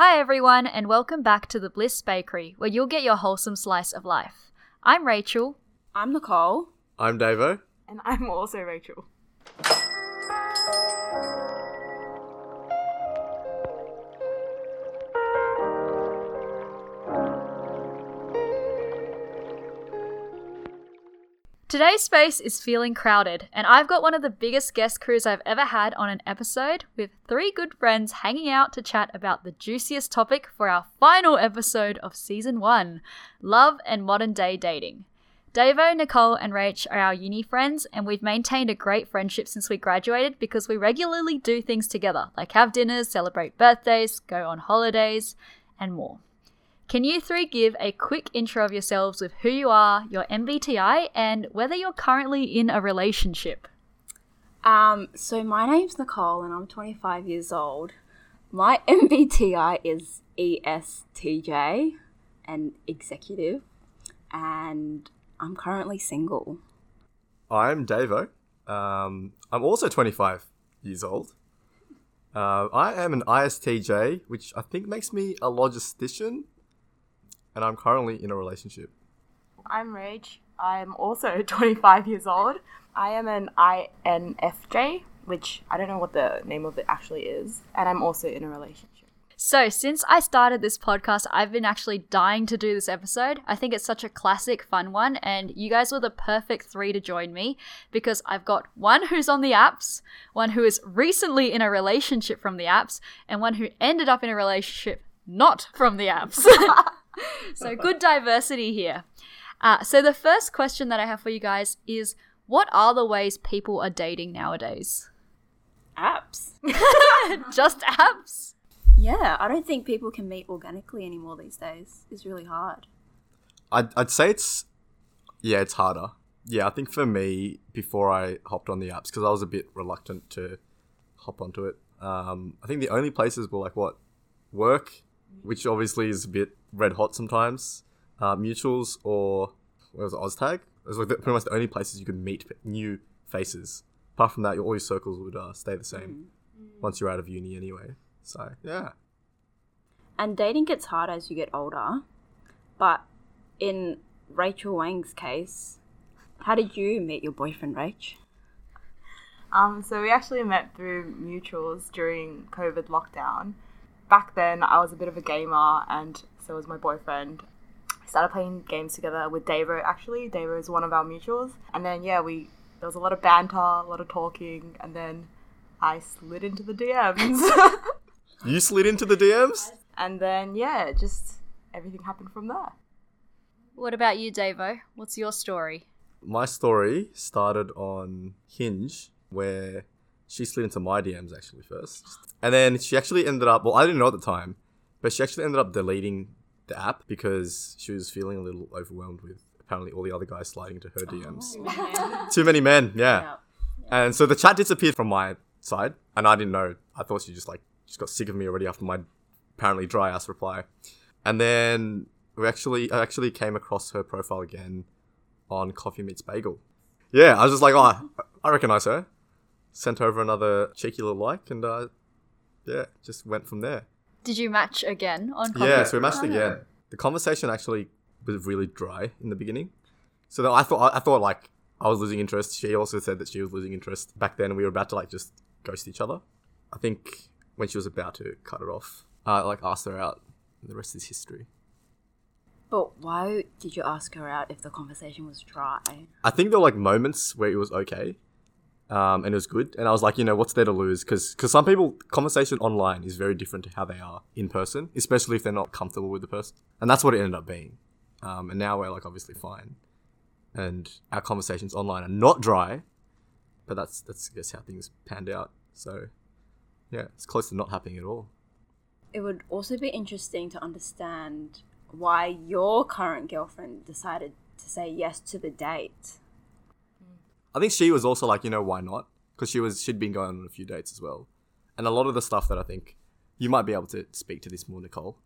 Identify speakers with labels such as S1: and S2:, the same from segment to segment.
S1: Hi, everyone, and welcome back to the Bliss Bakery, where you'll get your wholesome slice of life. I'm Rachel.
S2: I'm Nicolle.
S3: I'm Davo.
S4: And I'm also Rachel.
S1: Today's space is feeling crowded, and I've got one of the biggest guest crews I've ever had on an episode with three good friends hanging out to chat about the juiciest topic for our final episode of season one love and modern day dating. Davo, Nicolle, and Rach are our uni friends, and we've maintained a great friendship since we graduated because we regularly do things together, like have dinners, celebrate birthdays, go on holidays, and more. Can you three give a quick intro of yourselves with who you are, your MBTI, and whether you're currently in a relationship?
S2: Um, so my name's Nicolle and I'm 25 years old. My MBTI is ESTJ and executive, and I'm currently single.
S3: I'm Davo. Um, I'm also 25 years old. Uh, I am an ISTJ, which I think makes me a logistician, and I'm currently in a relationship.
S4: I'm Rach. I'm also 25 years old. I am an INFJ, which I don't know what the name of it actually is, and I'm also in a relationship.
S1: So, since I started this podcast, I've been actually dying to do this episode. I think it's such a classic, fun one, and you guys were the perfect three to join me because I've got one who's on the apps, one who is recently in a relationship from the apps, and one who ended up in a relationship not from the apps. so, good diversity here. Uh, so, the first question that I have for you guys is what are the ways people are dating nowadays?
S2: Apps.
S1: Just apps?
S2: Yeah, I don't think people can meet organically anymore these days. It's really hard.
S3: I'd, I'd say it's, yeah, it's harder. Yeah, I think for me, before I hopped on the apps, because I was a bit reluctant to hop onto it, um, I think the only places were like what? Work, which obviously is a bit red hot sometimes, uh, mutuals, or what was it, Oztag? It was like the, pretty much the only places you could meet new faces. Apart from that, your, all your circles would uh, stay the same once you're out of uni anyway. So, yeah.
S2: And dating gets hard as you get older. But in Rachel Wang's case, how did you meet your boyfriend, Rach?
S4: Um, so we actually met through mutuals during COVID lockdown. Back then, I was a bit of a gamer, and so was my boyfriend. I started playing games together with Davo. Actually, Davo is one of our mutuals, and then yeah, we there was a lot of banter, a lot of talking, and then I slid into the DMs,
S3: You slid into the DMs?
S4: and then yeah, just everything happened from there.
S1: What about you, Davo? What's your story?
S3: My story started on Hinge, where she slid into my DMs actually first. And then she actually ended up, well, I didn't know at the time, but she actually ended up deleting the app because she was feeling a little overwhelmed with apparently all the other guys sliding into her oh, DMs. Too many men, yeah. And so the chat disappeared from my side, and I didn't know. I thought she just like just got sick of me already after my apparently dry ass reply. And then we actually I actually came across her profile again on Coffee Meets Bagel. Yeah, I was just like, oh, I recognize her. Sent over another cheeky little like, and uh, yeah, just went from there.
S1: Did you match again on
S3: Yeah, so we matched again. The conversation actually was really dry in the beginning. So then I thought I thought like I was losing interest. She also said that she was losing interest back then. We were about to like just ghost each other. I think when she was about to cut it off, I like asked her out. And the rest is history.
S2: But why did you ask her out if the conversation was dry?
S3: I think there were like moments where it was okay, um, and it was good. And I was like, you know, what's there to lose? Because because some people conversation online is very different to how they are in person, especially if they're not comfortable with the person. And that's what it ended up being. Um, and now we're like obviously fine, and our conversations online are not dry, but that's that's I guess how things panned out. So yeah, it's close to not happening at all.
S2: It would also be interesting to understand why your current girlfriend decided to say yes to the date.
S3: I think she was also like, you know, why not? Because she was she'd been going on a few dates as well, and a lot of the stuff that I think you might be able to speak to this more, Nicolle.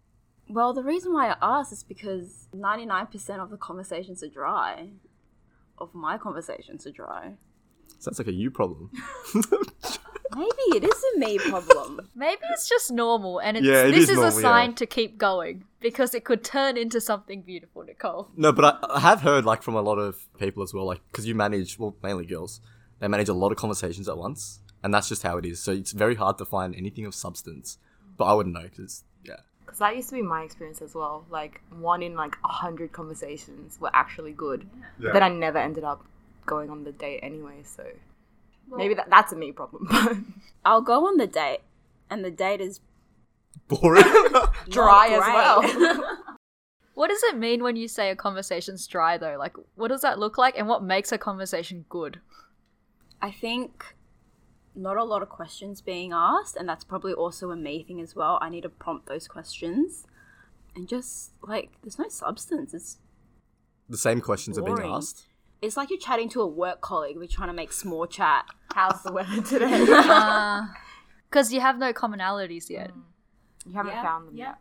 S2: Well, the reason why I asked is because 99% of the conversations are dry. Of my conversations are dry.
S3: Sounds like a you problem.
S2: Maybe it is a me problem.
S1: Maybe it's just normal, and it's,
S3: Yeah, it
S1: this
S3: is
S1: is,
S3: normal,
S1: a sign
S3: yeah.
S1: to keep going because it could turn into something beautiful, Nicolle.
S3: No, but I, I have heard like from a lot of people as well, like because you manage, well, mainly girls, they manage a lot of conversations at once, and that's just how it is. So it's very hard to find anything of substance. But I wouldn't know because yeah,
S4: Because that used to be my experience as well. Like one in like a hundred conversations were actually good. But then I never ended up going on the date anyway. So maybe that, that's a me problem.
S2: I'll go on the date, and the date is
S3: boring.
S4: Dry as well.
S1: What does it mean when you say a conversation's dry, though? Like, what does that look like, and what makes a conversation good?
S2: I think not a lot of questions being asked, and that's probably also a me thing as well. I need to prompt those questions, and just like there's no substance. It's
S3: the same questions are being asked.
S2: It's like you're chatting to a work colleague. We're trying to make small chat.
S4: How's the weather today?
S1: Uh, because you have no commonalities yet. Mm.
S4: you haven't
S2: Yeah,
S4: found them
S2: yeah.
S4: yet.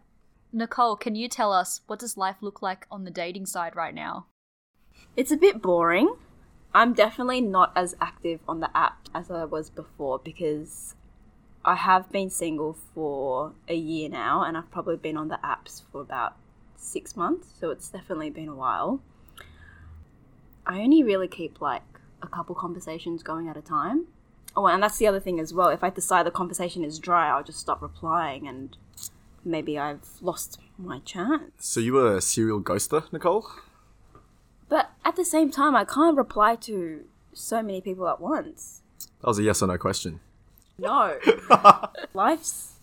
S1: Nicolle, can you tell us what does life look like on the dating side right now?
S2: It's a bit boring. I'm definitely not as active on the app as I was before because I have been single for a year now and I've probably been on the apps for about six months, so it's definitely been a while. I only really keep like a couple conversations going at a time. Oh, and that's the other thing as well. If I decide the conversation is dry, I'll just stop replying and maybe I've lost my chance.
S3: So you were a serial ghoster, Nicolle?
S2: But at the same time, I can't reply to so many people at once.
S3: That was a yes or no question.
S2: No. Life's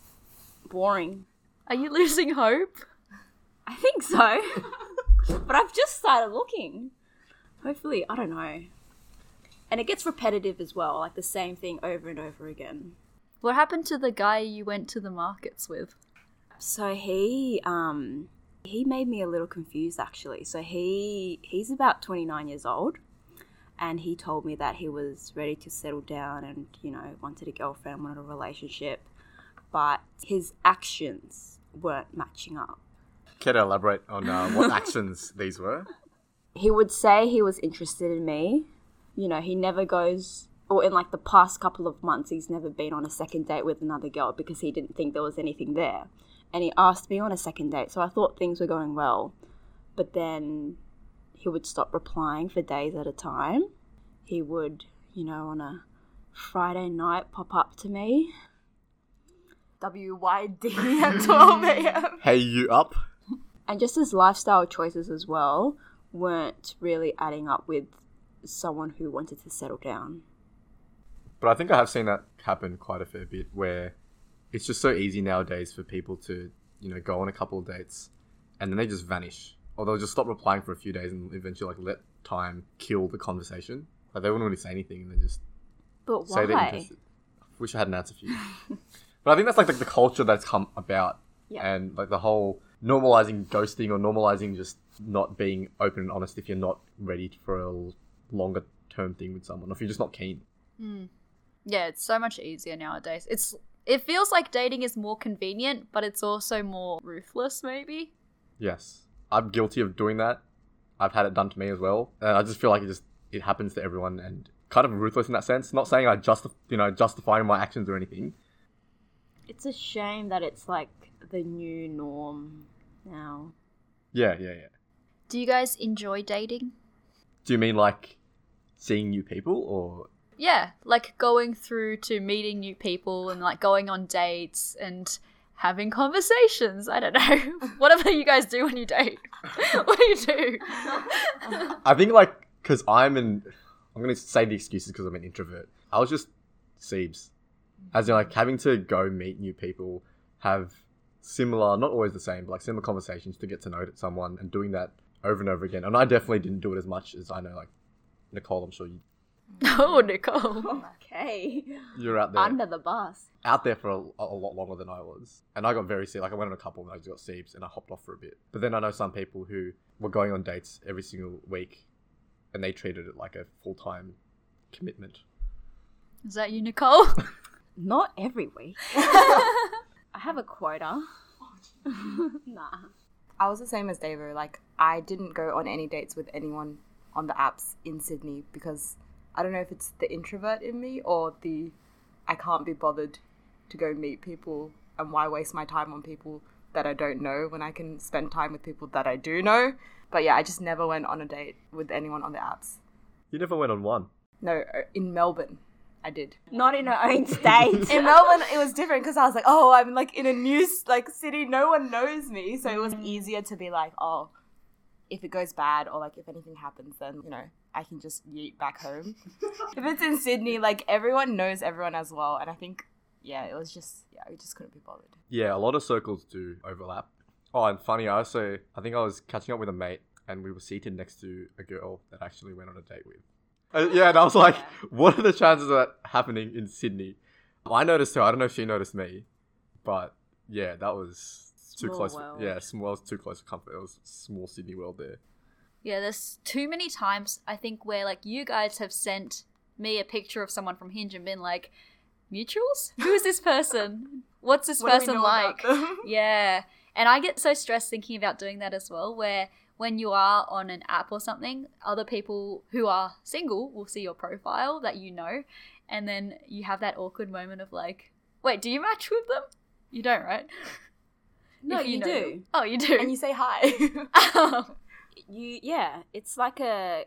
S2: boring.
S1: Are you losing hope?
S2: I think so. but I've just started looking. Hopefully, I don't know. And it gets repetitive as well, like the same thing over and over again.
S1: What happened to the guy you went to the markets with?
S2: So he um he made me a little confused actually. So he he's about 29 years old and he told me that he was ready to settle down and you know wanted a girlfriend, wanted a relationship, but his actions weren't matching up.
S3: Care to elaborate on uh, what actions these were?
S2: He would say he was interested in me. You know, he never goes or in like the past couple of months he's never been on a second date with another girl because he didn't think there was anything there. And he asked me on a second date, so I thought things were going well. But then he would stop replying for days at a time. He would, you know, on a Friday night pop up to me.
S4: WYD at 12 a.m.
S3: Hey, you up?
S2: And just his lifestyle choices as well weren't really adding up with someone who wanted to settle down.
S3: But I think I have seen that happen quite a fair bit where it's just so easy nowadays for people to, you know, go on a couple of dates and then they just vanish. Or they'll just stop replying for a few days and eventually like let time kill the conversation. Like they wouldn't really say anything and then just
S2: But
S3: say they're
S2: why?
S3: interested. Wish I had an answer for you. but I think that's like, like the culture that's come about.
S2: Yeah.
S3: And like the whole normalizing ghosting or normalizing just not being open and honest if you're not ready for a longer term thing with someone, or if you're just not keen. Hmm.
S1: Yeah, it's so much easier nowadays. It's it feels like dating is more convenient, but it's also more ruthless, maybe.
S3: Yes, I'm guilty of doing that. I've had it done to me as well, and I just feel like it just it happens to everyone, and kind of ruthless in that sense. Not saying I just you know justifying my actions or anything.
S2: It's a shame that it's like the new norm now.
S3: Yeah, yeah, yeah.
S1: Do you guys enjoy dating?
S3: Do you mean like seeing new people, or
S1: Yeah, like going through to meeting new people and like going on dates and having conversations. I don't know. Whatever you guys do when you date. what do you do?
S3: I think like because I'm an I'm gonna say the excuses because I'm an introvert. I was just Siebes, as in like having to go meet new people, have similar, not always the same, but like similar conversations to get to know someone, and doing that over and over again. And I definitely didn't do it as much as I know like Nicolle. I'm sure you
S1: oh, Nicolle.
S2: Okay.
S3: you're out there
S2: Under the bus.
S3: out there for a, a lot longer than I was, and I got very sick. Like I went on a couple, and I just got Siebes, and I hopped off for a bit. But then I know some people who were going on dates every single week, and they treated it like a full time commitment.
S1: Is that you, Nicolle?
S2: Not every week. I have a quota. nah.
S4: I was the same as Davo. Like, I didn't go on any dates with anyone on the apps in Sydney because I don't know if it's the introvert in me or the I can't be bothered to go meet people and why waste my time on people that I don't know when I can spend time with people that I do know. But yeah, I just never went on a date with anyone on the apps.
S3: You never went on one.
S4: No, uh, in Melbourne, I did.
S2: Not in her own state.
S4: In Melbourne, it was different because I was like, oh, I'm like in a new like city, no one knows me, so it was mm. easier to be like, oh, if it goes bad or like if anything happens, then you know I can just yeet back home. if it's in Sydney, like everyone knows everyone as well, and I think yeah, it was just yeah, we just couldn't be bothered.
S3: Yeah, a lot of circles do overlap. Oh, and funny, I also I think I was catching up with a mate, and we were seated next to a girl that I actually went on a date with. Uh, yeah, and I was like, what are the chances of that happening in Sydney? I noticed her. I don't know if she noticed me, but yeah, that was too close.
S2: world.
S3: Yeah, small. Was too close for comfort. It was small Sydney world there.
S1: Yeah, there's too many times I think where like you guys have sent me a picture of someone from Hinge and been like, mutuals? Who is this person? What's this
S4: What
S1: person like? Yeah. And I get so stressed thinking about doing that as well, where when you are on an app or something, other people who are single will see your profile that you know, and then you have that awkward moment of like, wait, do you match with them? You don't, right?
S2: no,
S1: If
S2: you,
S1: know
S2: do.
S1: them. Oh, you do.
S4: and you say hi.
S2: You yeah, it's like a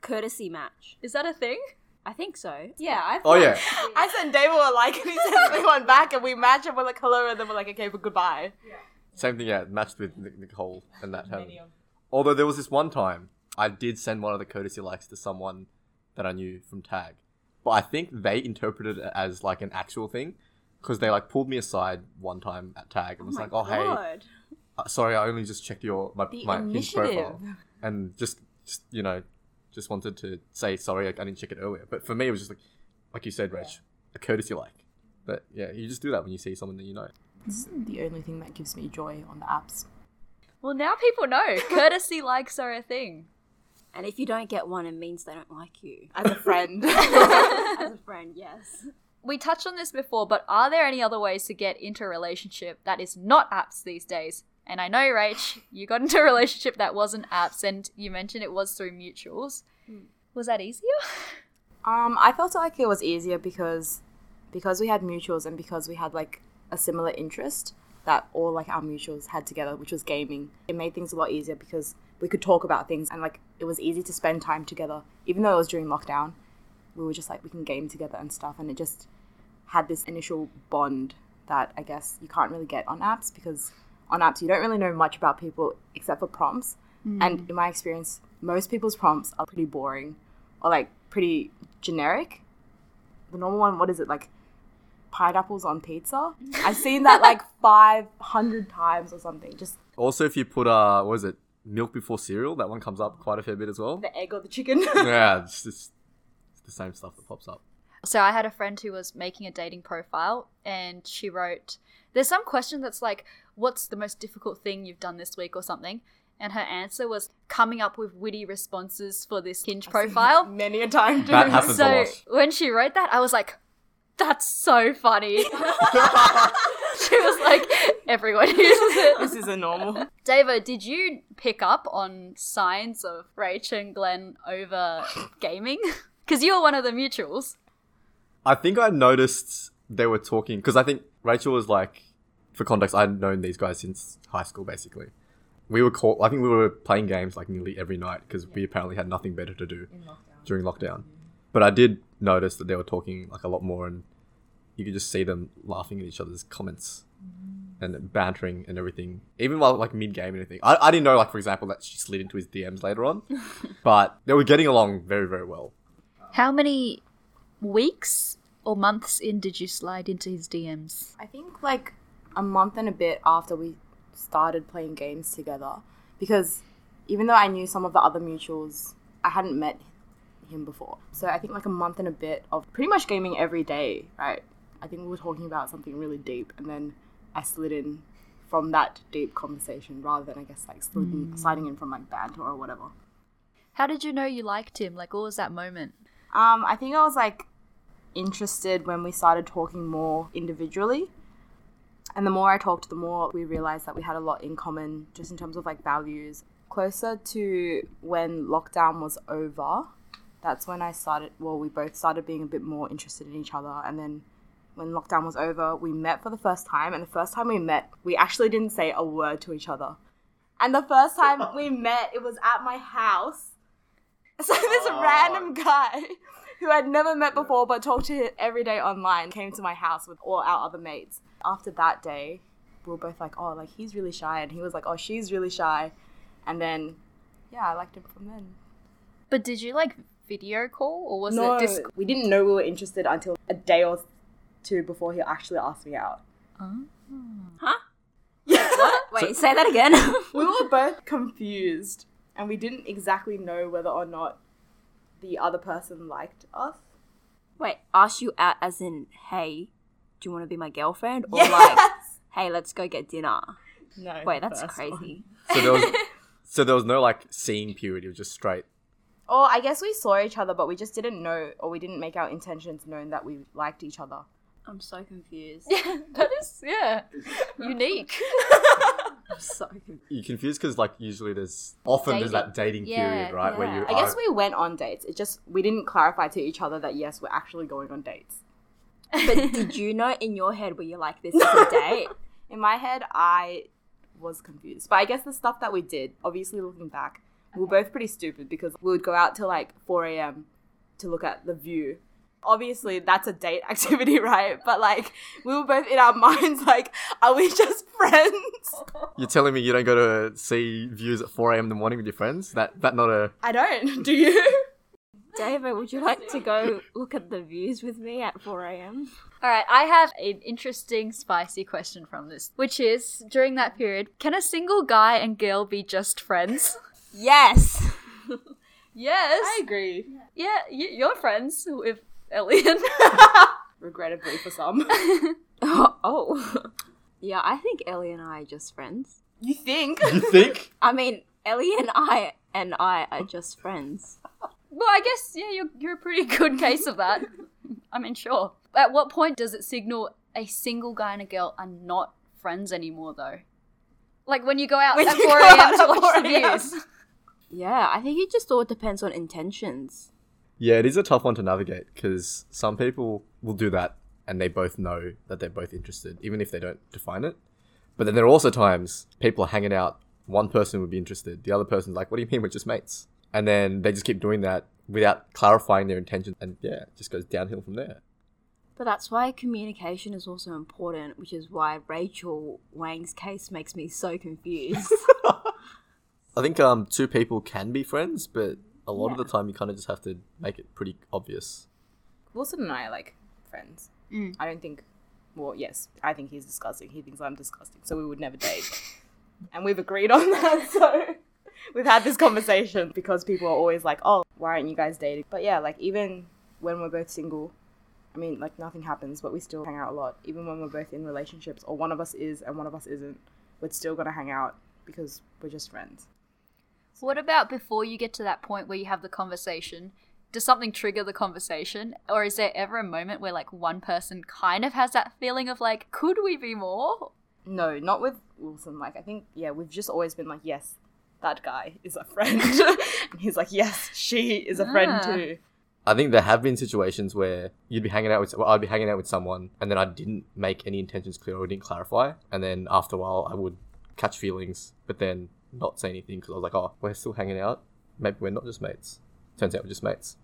S2: courtesy match.
S1: is that a thing?
S2: I think so. Yeah, I.
S3: Oh yeah,
S4: I sent David a like, and he sends me one back, and we match, and we're like hello, and then we're like okay, but goodbye. Yeah.
S3: same thing. Yeah, matched with Nicolle and that. Um, happened. Although there was this one time I did send one of the courtesy likes to someone that I knew from Tag, but I think they interpreted it as like an actual thing because they like pulled me aside one time at Tag and was like, "Oh hey, uh, sorry, I only just checked your my
S4: The
S3: my Hinge profile and just, just you know just wanted to say sorry I didn't check it earlier." But for me, it was just like like you said, Rach, a courtesy like. But yeah, you just do that when you see someone that you know.
S4: This is the only thing that gives me joy on the apps.
S1: Well, now people know courtesy likes are a thing.
S2: And if you don't get one, it means they don't like you.
S4: As a friend,
S2: As a friend, yes.
S1: We touched on this before, but are there any other ways to get into a relationship that is not apps these days? And I know, Rach, you got into a relationship that wasn't apps, and you mentioned it was through mutuals. Was that easier?
S4: Um, I felt like it was easier because because we had mutuals and because we had like a similar interest that all like our mutuals had together, which was gaming. It made things a lot easier because we could talk about things and like it was easy to spend time together. Even though it was during lockdown, we were just like we can game together and stuff and it just had this initial bond that I guess you can't really get on apps because on apps you don't really know much about people except for prompts. Hmm. And in my experience, most people's prompts are pretty boring or like pretty generic. The normal one, what is it like? Pineapples on pizza. I've seen that like five hundred times or something. Just
S3: Also, if you put uh, what is it, milk before cereal, that one comes up quite a fair bit as well.
S4: the egg or the chicken.
S3: yeah, it's just it's the same stuff that pops up.
S1: So I had a friend who was making a dating profile, and she wrote, "There's some question that's like, what's the most difficult thing you've done this week or something?" And her answer was coming up with witty responses for this Hinge profile.
S4: Many a time.
S3: That
S4: too.
S3: happens a
S1: so
S3: lot.
S1: when she wrote that, I was like, "That's so funny." she was like, "Everyone uses it."
S4: This is a normal.
S1: Davo, did you pick up on signs of Rach and Glenn over gaming? Because you were one of the mutuals.
S3: I think I noticed they were talking because I think Rachel was like, for context, I'd known these guys since high school basically. We were called. I think we were playing games like nearly every night because we apparently had nothing better to do during lockdown. But I did notice that they were talking like a lot more, and you could just see them laughing at each other's comments mm-hmm. and bantering and everything, even while like mid game and everything. I, I didn't know, like for example, that she slid into his DMs later on, but they were getting along very very well.
S1: How many weeks or months in did you slide into his DMs?
S4: I think like a month and a bit after we started playing games together, because even though I knew some of the other mutuals, I hadn't met him before. So I think like a month and a bit of pretty much gaming every day, right? I think we were talking about something really deep, and then I slid in from that deep conversation rather than I guess like sliding, sliding in from like banter or whatever.
S1: How did you know you liked him? Like, what was that moment?
S4: Um, I think I was like interested when we started talking more individually. And the more I talked, the more we realized that we had a lot in common just in terms of like values. Closer to when lockdown was over, that's when I started, well, we both started being a bit more interested in each other. And then when lockdown was over, we met for the first time, and the first time we met, we actually didn't say a word to each other. And the first time we met, it was at my house. So this
S3: Oh.
S4: random guy who I'd never met before but talked to every day online came to my house with all our other mates. After that day, we were both like, oh, like he's really shy, and he was like, oh, she's really shy, and then, yeah, I liked him from then.
S1: But did you like video call or was
S4: no,
S1: it just
S4: we didn't know we were interested until a day or two before he actually asked me out. Ah.
S2: Huh? What? Wait, say that again.
S4: we were both confused and we didn't exactly know whether or not the other person liked us.
S2: Wait, ask you out as in, hey, do you want to be my girlfriend? Or
S4: Yes!
S2: like, hey, let's go get dinner.
S4: No.
S2: Wait, that's crazy.
S3: So there was, so there was no like seeing period. It was just straight.
S4: Or I guess we saw each other, but we just didn't know, or we didn't make our intentions known that we liked each other.
S2: I'm so confused.
S1: Yeah, that is yeah unique.
S2: I'm so confused.
S3: You confused because like usually there's often there's that dating
S1: Yeah,
S3: period, right? Where
S1: yeah.
S3: you
S4: I guess we went on dates. It just we didn't clarify to each other that yes, we're actually going on dates.
S2: But did you know in your head were you like, this is a date?
S4: In my head, I was confused. But I guess the stuff that we did, obviously looking back, we were both pretty stupid because we would go out till like 4 a.m. to look at the view. Obviously, that's a date activity, right? But like, we were both in our minds like, are we just friends?
S3: You're telling me you don't go to see views at 4 a.m. in the morning with your friends? That that not a
S4: I don't. Do you?
S2: David, would you like to go look at the views with me at 4 a.m.?
S1: All right, I have an interesting, spicy question from this, which is during that period, can a single guy and girl be just friends?
S2: Yes.
S1: Yes.
S4: I agree.
S1: yeah, y- you're friends with Elian.
S4: Regrettably for some.
S2: oh. oh. Yeah, I think Ellie and I are just friends.
S4: you think?
S3: You think?
S2: I mean, Ellie and I and I are just friends.
S1: well, I guess yeah, you're you're a pretty good case of that. I mean, sure. At what point does it signal a single guy and a girl are not friends anymore, though? Like when you go out
S4: When
S1: at
S4: you
S1: 4
S4: go
S1: a.m.
S4: out
S1: to
S4: at
S1: watch
S4: 4
S1: the
S4: a.m..
S1: views.
S2: Yeah, I think it just all depends on intentions.
S3: Yeah, it is a tough one to navigate because some people will do that and they both know that they're both interested, even if they don't define it. But then there are also times people are hanging out, one person would be interested, the other person's like, What do you mean we're just mates? And then they just keep doing that without clarifying their intention, and yeah, it just goes downhill from there.
S2: But that's why communication is also important, which is why Rachel Wang's case makes me so confused.
S3: I think um, two people can be friends, but a lot of the time you kind of just have to make it pretty obvious.
S4: Wilson and I are like friends. I don't think. Well, yes, I think he's disgusting. He thinks I'm disgusting, so we would never date. and we've agreed on that. So we've had this conversation because people are always like, "Oh, why aren't you guys dating?" But yeah, like even when we're both single, I mean, like nothing happens, but we still hang out a lot. Even when we're both in relationships, or one of us is and one of us isn't, we're still gonna hang out because we're just friends.
S1: What about before you get to that point where you have the conversation? Does something trigger the conversation? Or is there ever a moment where like one person kind of has that feeling of like, could we be more?
S4: No, not with Wilson. Like, I think, yeah, we've just always been like, yes, that guy is a friend. and he's like, yes, she is a friend
S1: Ah.
S4: too.
S3: I think there have been situations where you'd be hanging out with, well, I'd be hanging out with someone, and then I didn't make any intentions clear or didn't clarify, and then after a while I would catch feelings, but then not say anything because I was like, oh, we're still hanging out. Maybe we're not just mates. Turns out we're just mates.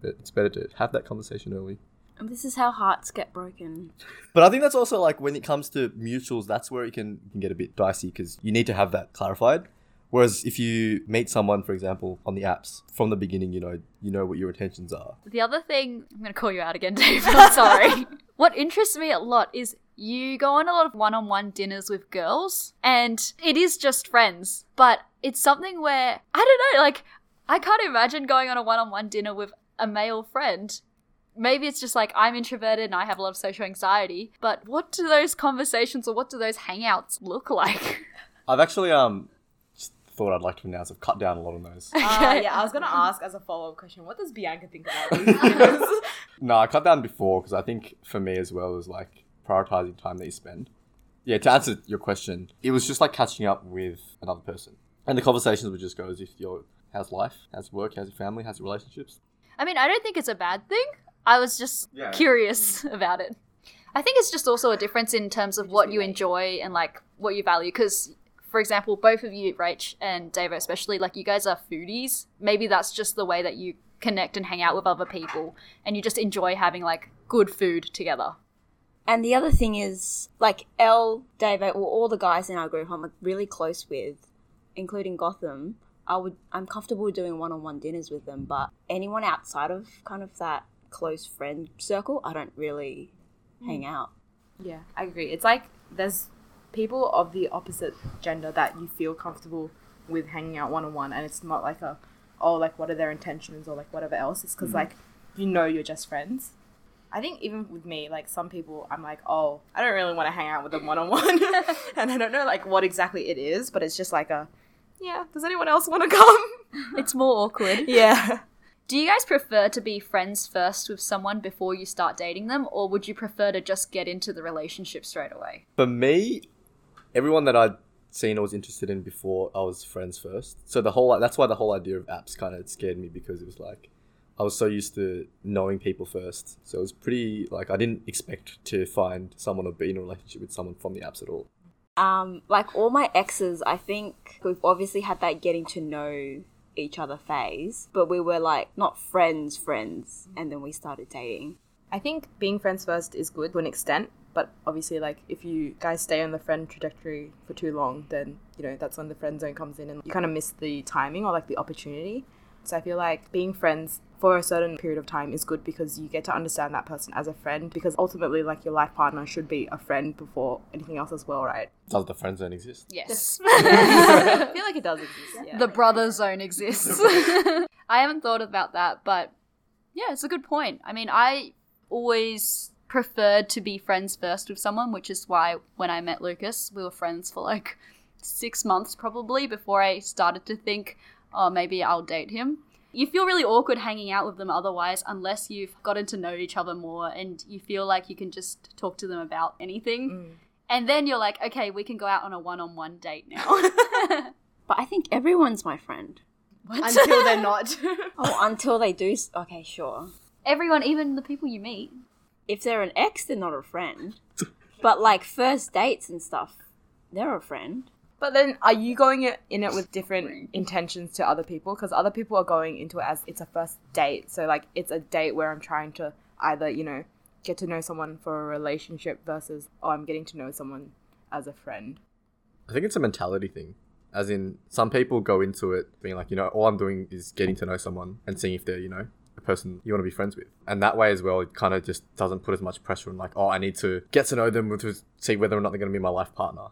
S3: But it's better to have that conversation early.
S2: and this is how hearts get broken.
S3: But I think that's also like when it comes to mutuals, that's where it can, can get a bit dicey because you need to have that clarified. Whereas if you meet someone, for example, on the apps from the beginning, you know, you know what your intentions are.
S1: The other thing, I'm going to call you out again, Dave. I'm sorry. what interests me a lot is you go on a lot of one on one dinners with girls, and it is just friends, but it's something where, I don't know, like, I can't imagine going on a one on one dinner with a male friend. Maybe it's just like I'm introverted and I have a lot of social anxiety, but what do those conversations or what do those hangouts look like?
S3: I've actually um thought I'd like to announce I've cut down a lot on those.
S4: Uh, yeah, I was gonna ask as a follow up question, what does Bianca think about these dinners?
S3: no, I cut down before because I think for me as well is like prioritizing time that you spend. Yeah, to answer your question, it was just like catching up with another person, and the conversations would just go as if you're how's life, how's work, how's your family, how's your relationships.
S1: I mean, I don't think it's a bad thing. I was just
S3: Yeah.
S1: curious about it. I think it's just also a difference in terms of what you enjoy and like what you value. Because, for example, both of you, Rach and Davo, especially, like you guys are foodies. Maybe that's just the way that you connect and hang out with other people, and you just enjoy having like good food together.
S2: And the other thing is, like Elle, David, or all the guys in our group I'm like, really close with, including Gotham. I would, I'm comfortable doing one-on-one dinners with them, but anyone outside of kind of that close friend circle, I don't really hmm. hang out.
S4: Yeah, I agree. It's like there's people of the opposite gender that you feel comfortable with hanging out one on one, and it's not like a, oh, like what are their intentions or like whatever else. It's because mm-hmm. like you know you're just friends. I think even with me, like some people, I'm like, oh, I don't really want to hang out with them one on one, and I don't know like what exactly it is, but it's just like a, yeah. Does anyone else want to come?
S1: It's more awkward.
S4: yeah.
S1: Do you guys prefer to be friends first with someone before you start dating them, or would you prefer to just get into the relationship straight away?
S3: For me, everyone that I'd seen or was interested in before, I was friends first. So the whole that's why the whole idea of apps kind of scared me because it was like I was so used to knowing people first. So it was pretty like I didn't expect to find someone or be in a relationship with someone from the apps at all.
S2: Um, like all my exes, I think we've obviously had that getting to know each other phase, but we were like not friends, friends, and then we started dating.
S4: I think being friends first is good to an extent, but obviously, like if you guys stay on the friend trajectory for too long, then you know that's when the friend zone comes in, and you kind of miss the timing or like the opportunity. So I feel like being friends for a certain period of time is good because you get to understand that person as a friend. Because ultimately, like your life partner should be a friend before anything else as well, right?
S3: Does the friend zone exist?
S1: Yes.
S4: I feel like it does exist. Yeah.
S1: the brother zone exists. I haven't thought about that, but yeah, it's a good point. I mean, I always preferred to be friends first with someone, which is why when I met Lucas, we were friends for like six months probably before I started to think, oh, maybe I'll date him. You feel really awkward hanging out with them otherwise, unless you've gotten to know each other more and you feel like you can just talk to them about anything. Mm. And then you're like, okay, we can go out on a one on one date now.
S2: But I think everyone's my friend.
S4: Until they're not.
S2: Oh, until they do. Okay, sure.
S1: Everyone, even the people you meet.
S2: If they're an ex, they're not a friend. But like first dates and stuff, they're a friend.
S4: But then, are you going in it with different intentions to other people? Because other people are going into it as it's a first date. So, like, it's a date where I'm trying to either, you know, get to know someone for a relationship versus, oh, I'm getting to know someone as a friend.
S3: I think it's a mentality thing. As in, some people go into it being like, you know, all I'm doing is getting to know someone and seeing if they're, you know, a person you want to be friends with. And that way as well, it kind of just doesn't put as much pressure on, like, oh, I need to get to know them to see whether or not they're going to be my life partner.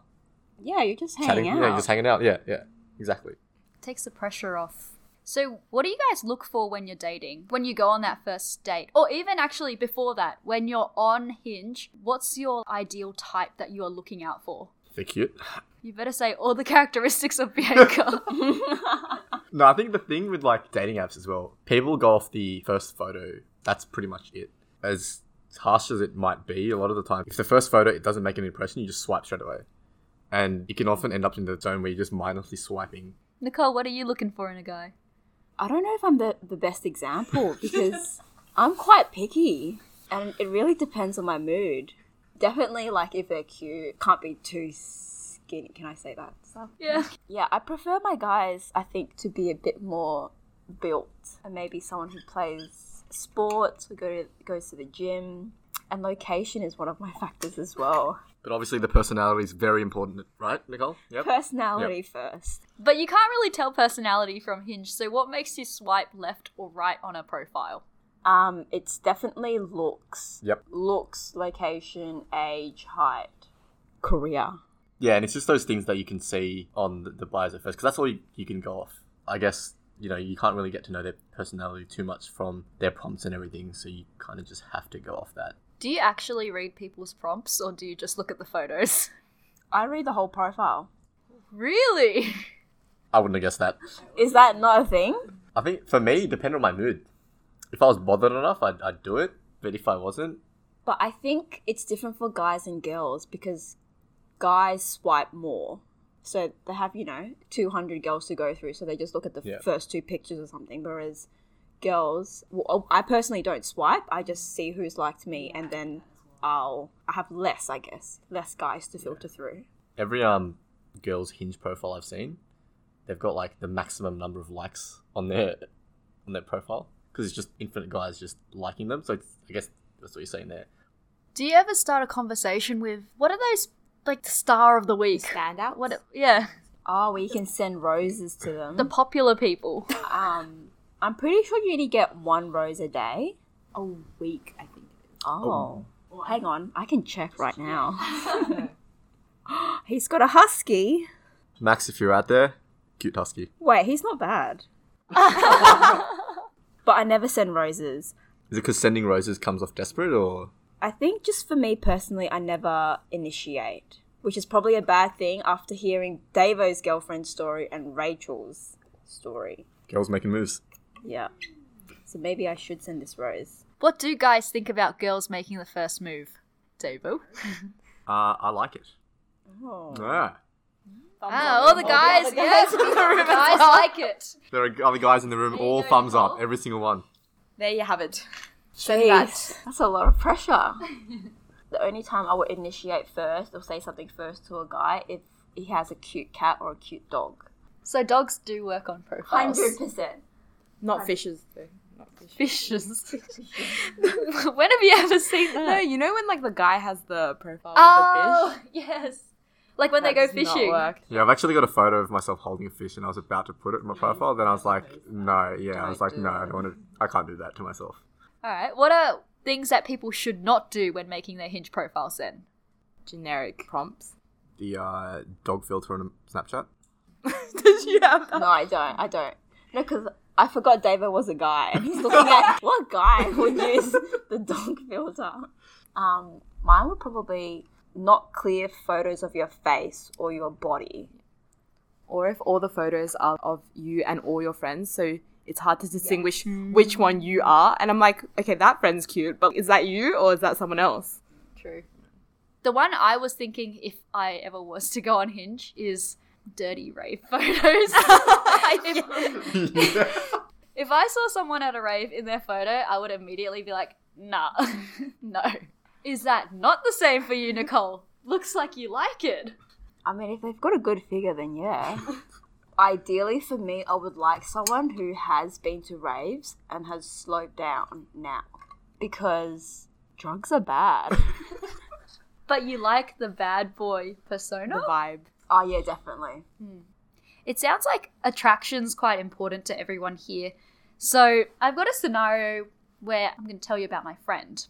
S2: Yeah, you're just hanging
S3: Chatting,
S2: out.
S3: yeah, just hanging out. Yeah, yeah, exactly.
S1: takes the pressure off. So, what do you guys look for when you're dating? When you go on that first date? Or even actually before that, when you're on Hinge, what's your ideal type that you are looking out for?
S3: They're cute.
S1: You better say all the characteristics of Bianca.
S3: No, I think the thing with like dating apps as well, people go off the first photo. That's pretty much it. As harsh as it might be, a lot of the time, if the first photo it doesn't make an impression, you just swipe straight away, and you can often end up in the zone where you're just mindlessly swiping.
S1: Nicolle, what are you looking for in a guy?
S2: I don't know if I'm the, the best example because I'm quite picky and it really depends on my mood. Definitely, like, if they're cute, can't be too skinny. Can I say that stuff?
S1: Yeah.
S2: Yeah, I prefer my guys, I think, to be a bit more built and maybe someone who plays sports, or go to, goes to the gym. And location is one of my factors as well.
S3: But obviously, the personality is very important, right, Nicolle? Yep.
S2: Personality first.
S1: But you can't really tell personality from Hinge, so what makes you swipe left or right on a profile?
S2: Um, it's definitely looks.
S3: Yep.
S2: Looks, location, age, height, career.
S3: Yeah, and it's just those things that you can see on the, the bios at first, because that's all you, you can go off. I guess you know you can't really get to know their personality too much from their prompts and everything, so you kind of just have to go off that.
S1: Do you actually read people's prompts or do you just look at the photos?
S2: I read the whole profile.
S1: Really?
S3: I wouldn't have guessed that.
S2: Is that not a thing?
S3: I think for me, it depended on my mood. If I was bothered enough, I'd, I'd do it. But if I wasn't,
S2: But I think it's different for guys and girls because guys swipe more. So they have, you know, 200 girls to go through, so they just look at the
S3: Yeah.
S2: first two pictures or something. Whereas girls, well, I personally don't swipe, I just see who's liked me and then I'll I have less, I guess, less guys to filter through.
S3: Every um girl's hinge profile I've seen, they've got like the maximum number of likes on their on their profile because it's just infinite guys just liking them. So it's, I guess that's what you're saying there.
S1: Do you ever start a conversation with what are those like the star of the week?
S4: Standout.
S1: What? Yeah,
S2: Oh, we can send roses to them.
S1: the popular people.
S2: um, I'm pretty sure you only get one rose a day.
S4: a week, I think.
S2: Oh, hang on, I can check right now. he's got a husky.
S3: Max, if you're out there, cute husky.
S2: Wait, he's not bad. but I never send roses.
S3: Is it because sending roses comes off desperate or?
S2: I think just for me personally, I never initiate, which is probably a bad thing after hearing Davo's girlfriend story and Rachel's story.
S3: Girls making moves.
S2: Yeah. So maybe I should send this rose.
S1: What do guys think about girls making the first move? Davo.
S3: Uh, I like it.
S2: Oh.
S3: Ah.
S1: Ah, all the guys, the yes, guys like it.
S3: There are other guys in the room, all thumbs up, every single one.
S4: There you have it.
S2: Jeez, that's a lot of pressure. the only time I would initiate first or say something first to a guy if he has a cute cat or a cute dog.
S1: So dogs do work on profiles.
S2: percent.
S4: Not fishes though. Not fishes.
S1: Fishes. when have you ever seen that?
S4: No, you know when like the guy has the profile
S1: oh,
S4: of the fish.
S1: yes. Like when
S4: That
S1: they go fishing.
S3: Yeah, I've actually got a photo of myself holding a fish, and I was about to put it in my profile. Then I was like, no, yeah, I was like, no, I don't want to. I can't do that to myself.
S1: All right. What are things that people should not do when making their Hinge profiles? Then
S4: Generic prompts.
S3: The uh, dog filter on Snapchat.
S4: Did you have that?
S2: No, I don't. I don't. No, because I forgot David was a guy, and he's looking at what guy would use the dog filter. Um, mine would probably not clear photos of your face or your body.
S4: Or if all the photos are of you and all your friends, so it's hard to distinguish which one you are. And I'm like, okay, that friend's cute, but is that you or is that someone else?
S1: true. The one I was thinking if I ever was to go on Hinge is dirty rave photos. if, if I saw someone at a rave in their photo, I would immediately be like, nah, no. Is that not the same for you, Nicolle? Looks like you like it.
S2: I mean, if they've got a good figure, then yeah. Ideally, for me, I would like someone who has been to raves and has slowed down now. Because drugs are bad.
S1: But you like the bad boy persona?
S4: The vibe.
S2: Oh, yeah, definitely. Hmm.
S1: It sounds like attraction's quite important to everyone here. So I've got a scenario where I'm going to tell you about my friend.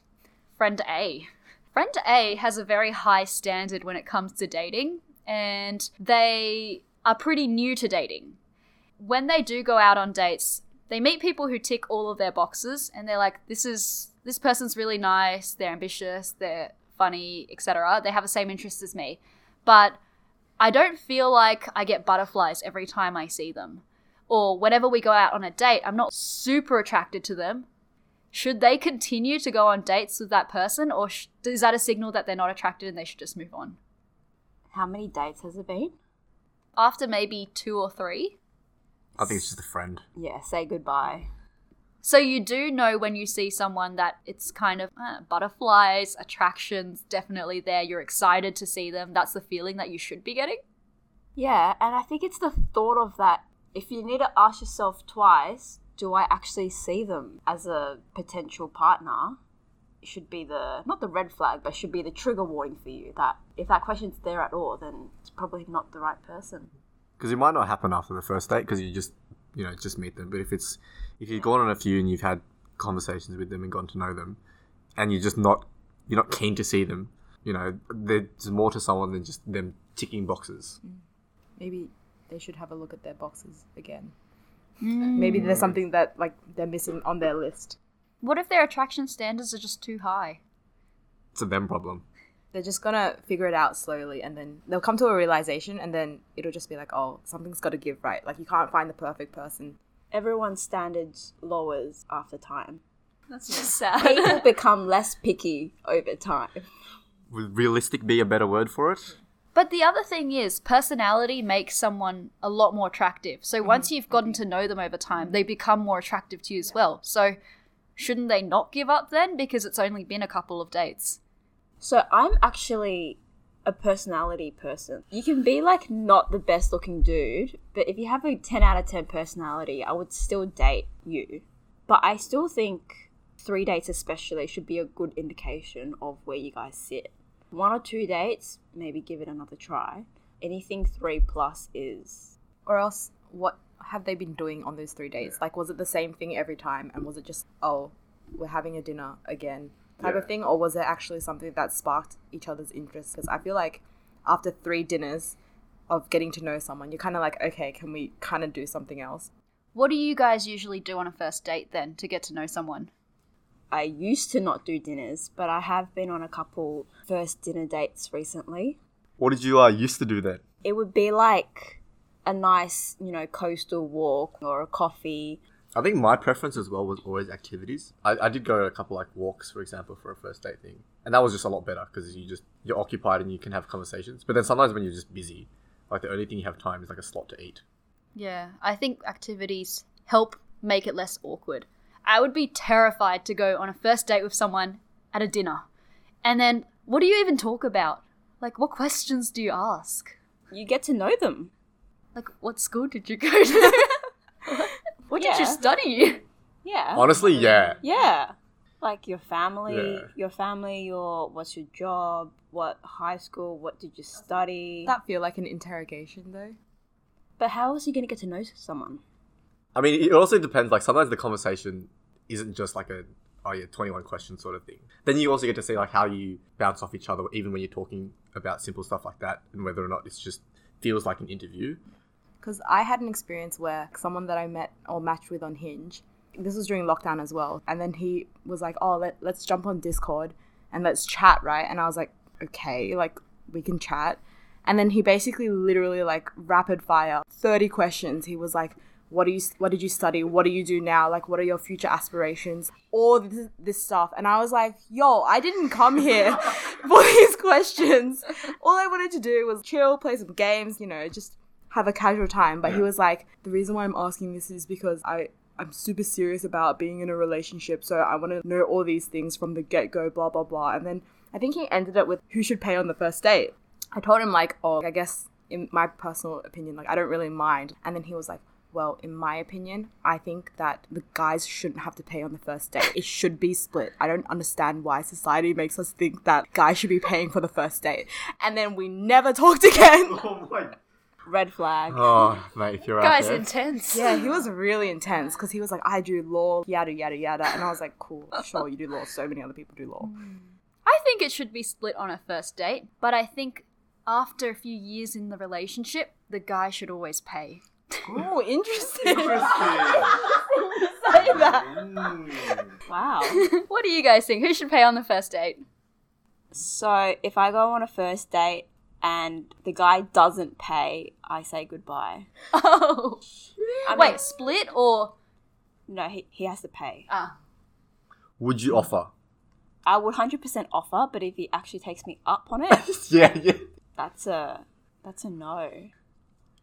S1: Friend A. Friend A has a very high standard when it comes to dating, and they are pretty new to dating. When they do go out on dates, they meet people who tick all of their boxes, and they're like, "This is this person's really nice. They're ambitious. They're funny, etc. They have the same interests as me, but I don't feel like I get butterflies every time I see them. Or whenever we go out on a date, I'm not super attracted to them. Should they continue to go on dates with that person, or sh- is that a signal that they're not attracted and they should just move on?
S2: How many dates has it been?
S1: After maybe two or three.
S3: I think it's just a friend.
S2: Yeah, say goodbye.
S1: So you do know when you see someone that it's kind of uh, butterflies, attractions definitely there. You're excited to see them. That's the feeling that you should be getting.
S2: Yeah, and I think it's the thought of that. If you need to ask yourself twice, do I actually see them as a potential partner? Should be the not the red flag, but should be the trigger warning for you that if that question's there at all, then it's probably not the right person.
S3: Because it might not happen after the first date because you just, you know, just meet them. But if it's, if you've gone on a few and you've had conversations with them and gotten to know them, and you're just not, you're not keen to see them, you know, there's more to someone than just them ticking boxes. Mm.
S4: Maybe they should have a look at their boxes again. Mm. Maybe there's something that like they're missing on their list.
S1: What if their attraction standards are just too high?
S3: It's a them problem.
S4: They're just gonna figure it out slowly, and then they'll come to a realization, and then it'll just be like, oh, something's got to give right. Like you can't find the perfect person.
S2: Everyone's standards lowers after time.
S1: That's just sad.
S2: People become less picky over time.
S3: Would realistic be a better word for it?
S1: But the other thing is, personality makes someone a lot more attractive. So mm-hmm. once you've gotten to know them over time, they become more attractive to you as well. So shouldn't they not give up then? Because it's only been a couple of dates.
S2: So I'm actually a personality person. You can be like not the best looking dude, but if you have a 10 out of 10 personality, I would still date you. But I still think three dates, especially, should be a good indication of where you guys sit. One or two dates, maybe give it another try. Anything three plus is.
S4: Or else, what have they been doing on those three days? Like, was it the same thing every time? And was it just, oh, we're having a dinner again type
S3: Yeah.
S4: of thing? Or was it actually something that sparked each other's interest? Because I feel like after three dinners of getting to know someone, you're kind of like, okay, can we kind of do something else?
S1: What do you guys usually do on a first date then to get to know someone?
S2: I used to not do dinners, but I have been on a couple first dinner dates recently.
S3: What did you uh, used to do then?
S2: It would be like a nice, you know, coastal walk or a coffee.
S3: I think my preference as well was always activities. I, I did go a couple like walks, for example, for a first date thing, and that was just a lot better because you just you're occupied and you can have conversations. But then sometimes when you're just busy, like the only thing you have time is like a slot to eat.
S1: Yeah, I think activities help make it less awkward. I would be terrified to go on a first date with someone at a dinner. And then, what do you even talk about? Like, what questions do you ask?
S2: You get to know them.
S1: Like, what school did you go to? what did you study?
S2: Yeah.
S3: Honestly, yeah.
S2: Yeah. Like your family,
S3: Yeah.
S2: your family, your what's your job, what high school, what did you study?
S4: That feel like an interrogation though.
S2: but how else are you going to get to know someone?
S3: I mean, it also depends. Like sometimes the conversation isn't just like a oh yeah, twenty one question sort of thing. Then you also get to see like how you bounce off each other, even when you're talking about simple stuff like that, and whether or not it's just feels like an interview.
S4: Because I had an experience where someone that I met or matched with on Hinge, this was during lockdown as well, and then he was like, "Oh, let, let's jump on Discord and let's chat, right?" And I was like, "Okay, like we can chat." And then he basically, literally, like rapid fire, thirty questions. He was like, "What do you? What did you study? What do you do now? Like, what are your future aspirations? All this, this stuff." And I was like, "Yo, I didn't come here for these questions. All I wanted to do was chill, play some games, you know, just." Have a casual time but he was like the reason why i'm asking this is because i i'm super serious about being in a relationship so i want to know all these things from the get-go blah blah blah and then i think he ended it with who should pay on the first date i told him like oh i guess in my personal opinion like i don't really mind and then he was like well, in my opinion, I think that the guys shouldn't have to pay on the first date. It should be split. I don't understand why society makes us think that guys should be paying for the first date. And then we never talked again.
S3: Oh my.
S2: Red flag.
S3: Oh mate, if you're out
S1: Guys,
S3: there,
S1: intense.
S4: Yeah, he was really intense because he was like, I do law, yada, yada, yada. And I was like, cool, sure, you do law. So many other people do law.
S1: I think it should be split on a first date, but I think after a few years in the relationship, the guy should always pay.
S4: Oh, interesting.
S2: Say that. Hmm. Wow.
S1: what do you guys think? Who should pay on the first date?
S2: So if I go on a first date and the guy doesn't pay, I say goodbye.
S1: Oh.
S2: I mean,
S1: Wait, split or
S2: no, he, he has to pay.
S1: ah?
S3: Would you offer?
S2: I would hundred percent offer, but if he actually takes me up on it,
S3: Yeah, yeah.
S2: that's a that's a no.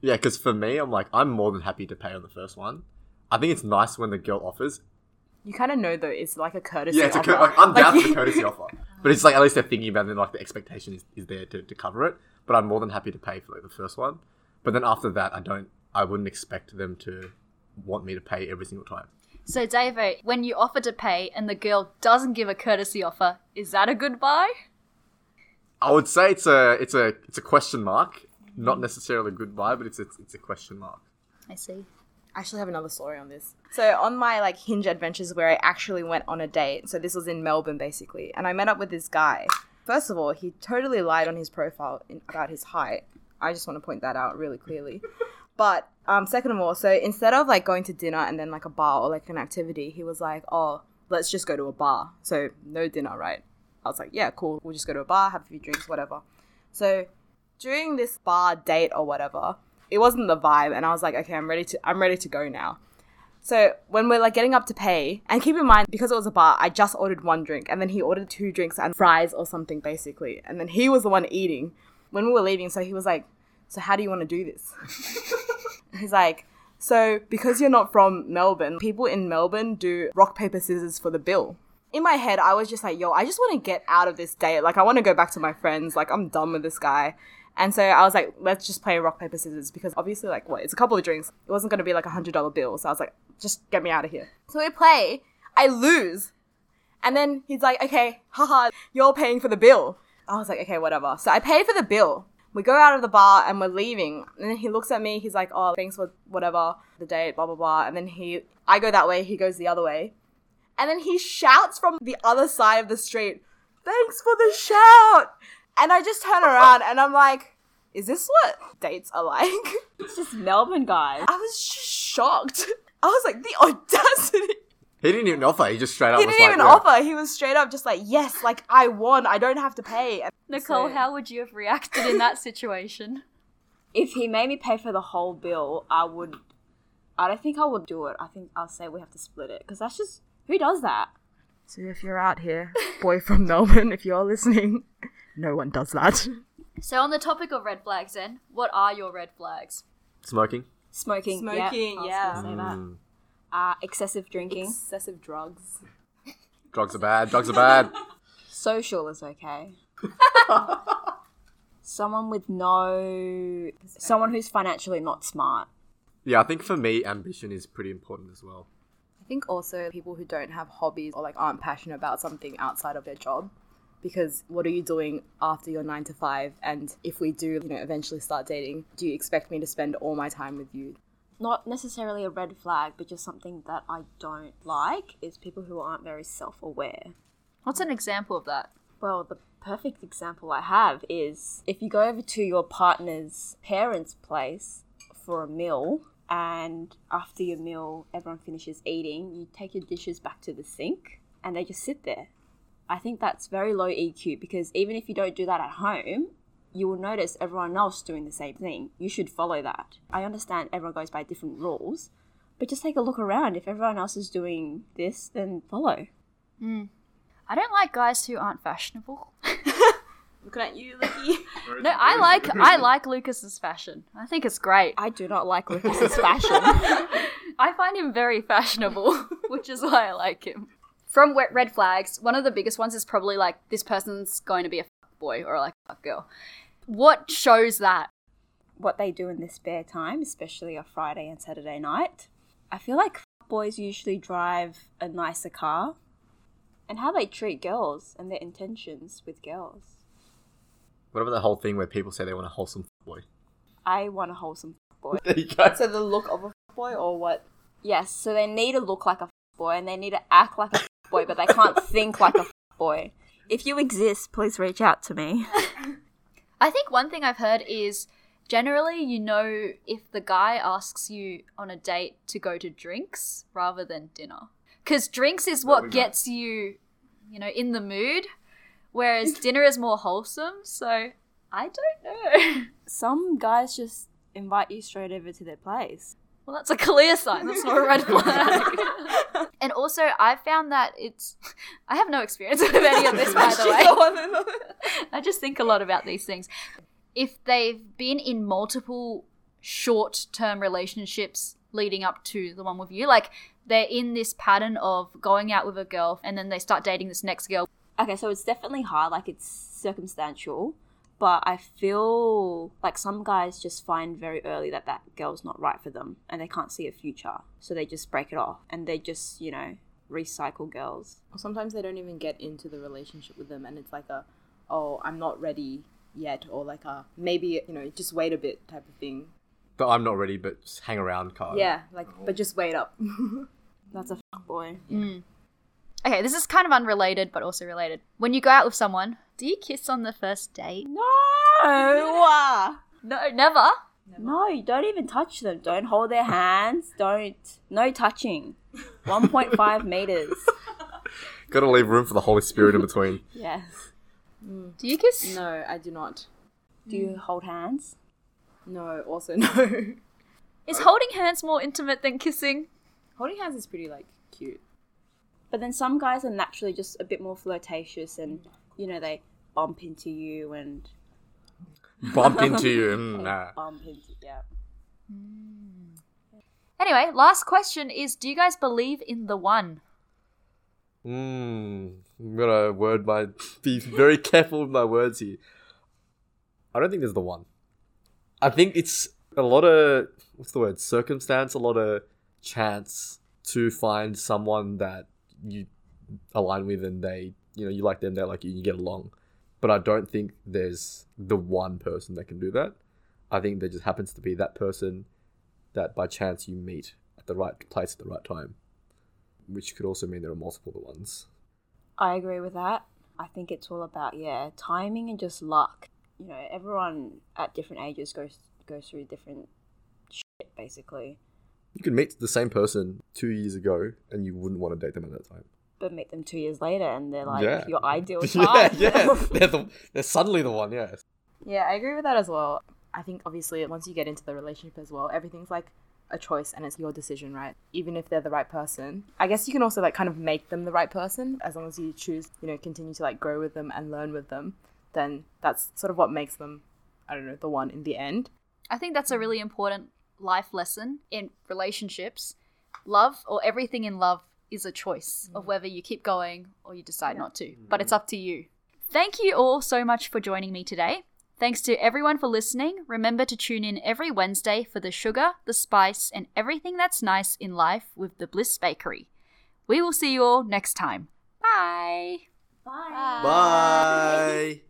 S3: Yeah, because for me, I'm like, I'm more than happy to pay on the first one. I think it's nice when the girl offers.
S4: You kind of know though, it's like a courtesy.
S3: Yeah, it's a cur- like, I'm down
S4: Like,
S3: for the courtesy offer. But it's like, at least they're thinking about it and like the expectation is, is there to, to cover it. But I'm more than happy to pay for like the first one. But then after that, I don't, I wouldn't expect them to want me to pay every single time.
S1: So, Davo, when you offer to pay and the girl doesn't give a courtesy offer, is that a goodbye?
S3: I would say it's a, it's a, it's a question mark. Not necessarily a goodbye, but it's a, it's a question mark.
S1: I see.
S4: I actually have another story on this. So on my like Hinge adventures where I actually went on a date. So this was in Melbourne basically, and I met up with this guy. First of all, he totally lied on his profile in, about his height. I just want to point that out really clearly. But um, second of all, so instead of like going to dinner and then like a bar or like an activity, he was like, "Oh, let's just go to a bar." So no dinner, right? I was like, "Yeah, cool. We'll just go to a bar, have a few drinks, whatever." So during this bar date or whatever, it wasn't the vibe, and I was like, "Okay, I'm ready to. I'm ready to go now." So when we're like getting up to pay, and keep in mind because it was a bar, I just ordered one drink, and then he ordered two drinks and fries or something basically, and then he was the one eating. When we were leaving, so he was like, "So how do you want to do this?" He's like, "So because you're not from Melbourne, people in Melbourne do rock paper scissors for the bill." in my head, I was just like, yo, I just want to get out of this date. Like, I want to go back to my friends. Like, I'm done with this guy. And so I was like, let's just play rock, paper, scissors because obviously, like, what? It's a couple of drinks. It wasn't going to be like a $100 bill. So I was like, just get me out of here. So we play. I lose. And then he's like, okay, haha, you're paying for the bill. I was like, okay, whatever. So I pay for the bill. We go out of the bar and we're leaving. And then he looks at me. He's like, oh, thanks for whatever, the date, blah, blah, blah. And then he, I go that way. He goes the other way. And then he shouts from the other side of the street, thanks for the shout. And I just turn around and I'm like, is this what dates are like?
S2: It's just Melbourne guys.
S4: I was just shocked. I was like, the audacity.
S3: He didn't even offer. He just straight up
S4: He
S3: was
S4: didn't
S3: like,
S4: even
S3: yeah.
S4: offer. He was straight up just like, yes, like I won. I don't have to pay. And
S1: Nicolle,
S4: so-
S1: how would you have reacted in that situation?
S2: If he made me pay for the whole bill, I would. I don't think I would do it. I think I'll say we have to split it because that's just who does that.
S4: So if you're out here, boy from Melbourne, if you're listening, no one does that.
S1: So, on the topic of red flags, then, what are your red flags?
S3: Smoking.
S2: Smoking,
S4: Smoking,
S2: I
S4: yeah.
S2: gonna say that.
S3: Mm.
S2: Uh, excessive drinking,
S4: Excessive drugs.
S3: Drugs are bad. Drugs are bad.
S2: social is okay. Someone with no, someone who's financially not smart.
S3: Yeah, I think for me, ambition is pretty important as well.
S4: I think also people who don't have hobbies or like aren't passionate about something outside of their job. Because what are you doing after your nine to five? And if we do, you know, eventually start dating, do you expect me to spend all my time with you?
S2: Not necessarily a red flag, but just something that I don't like is people who aren't very self-aware.
S1: What's an example of that?
S2: Well, the perfect example I have is if you go over to your partner's parents' place for a meal, and after your meal, everyone finishes eating, you take your dishes back to the sink and they just sit there. I think that's very low EQ because even if you don't do that at home, you will notice everyone else doing the same thing. You should follow that. I understand everyone goes by different rules, but just take a look around. If everyone else is doing this, then follow. Hmm.
S1: I don't like guys who aren't fashionable.
S4: Looking at you, Licky.
S1: No, I like I like Lucas's fashion. I think it's great.
S2: I do not like Lucas's fashion.
S1: I find him very fashionable, which is why I like him. From wet red flags, one of the biggest ones is probably like this person's going to be a boy or like a girl. What shows that?
S2: what they do in their spare time, especially a Friday and Saturday night. I feel like boys usually drive a nicer car and how they treat girls and their intentions with girls.
S3: What about the whole thing where people say they want a wholesome boy?
S2: I want a wholesome boy.
S3: There you go.
S4: so the look of a boy or what?
S2: Yes, so they need to look like a boy and they need to act like a boy, but they can't think like a boy. If you exist, please reach out to me.
S1: I think one thing I've heard is generally you know if the guy asks you on a date to go to drinks rather than dinner. Because drinks is what gets you, you know, in the mood, whereas dinner is more wholesome. So I don't know.
S2: Some guys just invite you straight over to their place.
S1: Well, that's a clear sign. That's not a red flag. and also, I found that it's. I have no experience with any of this, by the way. I just think a lot about these things. If they've been in multiple short term relationships leading up to the one with you, like they're in this pattern of going out with a girl and then they start dating this next girl.
S2: Okay, so it's definitely hard, like it's circumstantial, but I feel like some guys just find very early that that girl's not right for them and they can't see a future. So they just break it off and they just, you know, recycle girls.
S4: Sometimes they don't even get into the relationship with them, and it's like a, oh, I'm not ready yet, or like a maybe you know just wait a bit type of thing.
S3: But I'm not ready, but just hang around card.
S4: Yeah, like but just wait up.
S2: That's a fuck boy. Mm.
S1: Okay, this is kind of unrelated, but also related. When you go out with someone, do you kiss on the first date?
S2: No!
S1: No, never.
S2: No, don't even touch them. Don't hold their hands. Don't. No touching. 1.5 meters.
S3: Gotta leave room for the Holy Spirit in between.
S2: Yes.
S1: Do you kiss?
S4: no, I do not.
S2: Do you hold hands?
S4: No, also no.
S1: Is holding hands more intimate than kissing?
S4: Holding hands is pretty like cute.
S2: But then some guys are naturally just a bit more flirtatious and, you know, they bump into you and
S3: Bump into you. Mm, nah.
S2: bump into, yeah.
S1: Anyway, last question is do you guys believe in the one?
S3: Hmm. I'm gonna word my be very careful with my words here. I don't think there's the one. I think it's a lot of what's the word? Circumstance, a lot of chance to find someone that you align with and they you know, you like them, they like you, you get along. But I don't think there's the one person that can do that. I think there just happens to be that person that by chance you meet at the right place at the right time. Which could also mean there are multiple ones.
S2: I agree with that. I think it's all about yeah, timing and just luck. You know, everyone at different ages goes goes through different shit basically.
S3: You could meet the same person two years ago and you wouldn't want to date them at that time.
S2: But meet them two years later and they're like
S3: Yeah.
S2: your ideal
S3: yeah, yeah. They're, the, they're suddenly the one, yeah.
S4: Yeah, I agree with that as well. I think obviously once you get into the relationship as well, everything's like a choice and it's your decision, right? Even if they're the right person. I guess you can also like kind of make them the right person as long as you choose, you know, continue to like grow with them and learn with them, then that's sort of what makes them I don't know, the one in the end.
S1: I think that's a really important life lesson in relationships. Love or everything in love is a choice of mm. whether you keep going or you decide not to. But it's mm. up to you. Thank you all so much for joining me today. Thanks to everyone for listening. Remember to tune in every Wednesday for the sugar, the spice, and everything that's nice in life with the Bliss Bakery. We will see you all next time. Bye.
S2: Bye.
S3: Bye.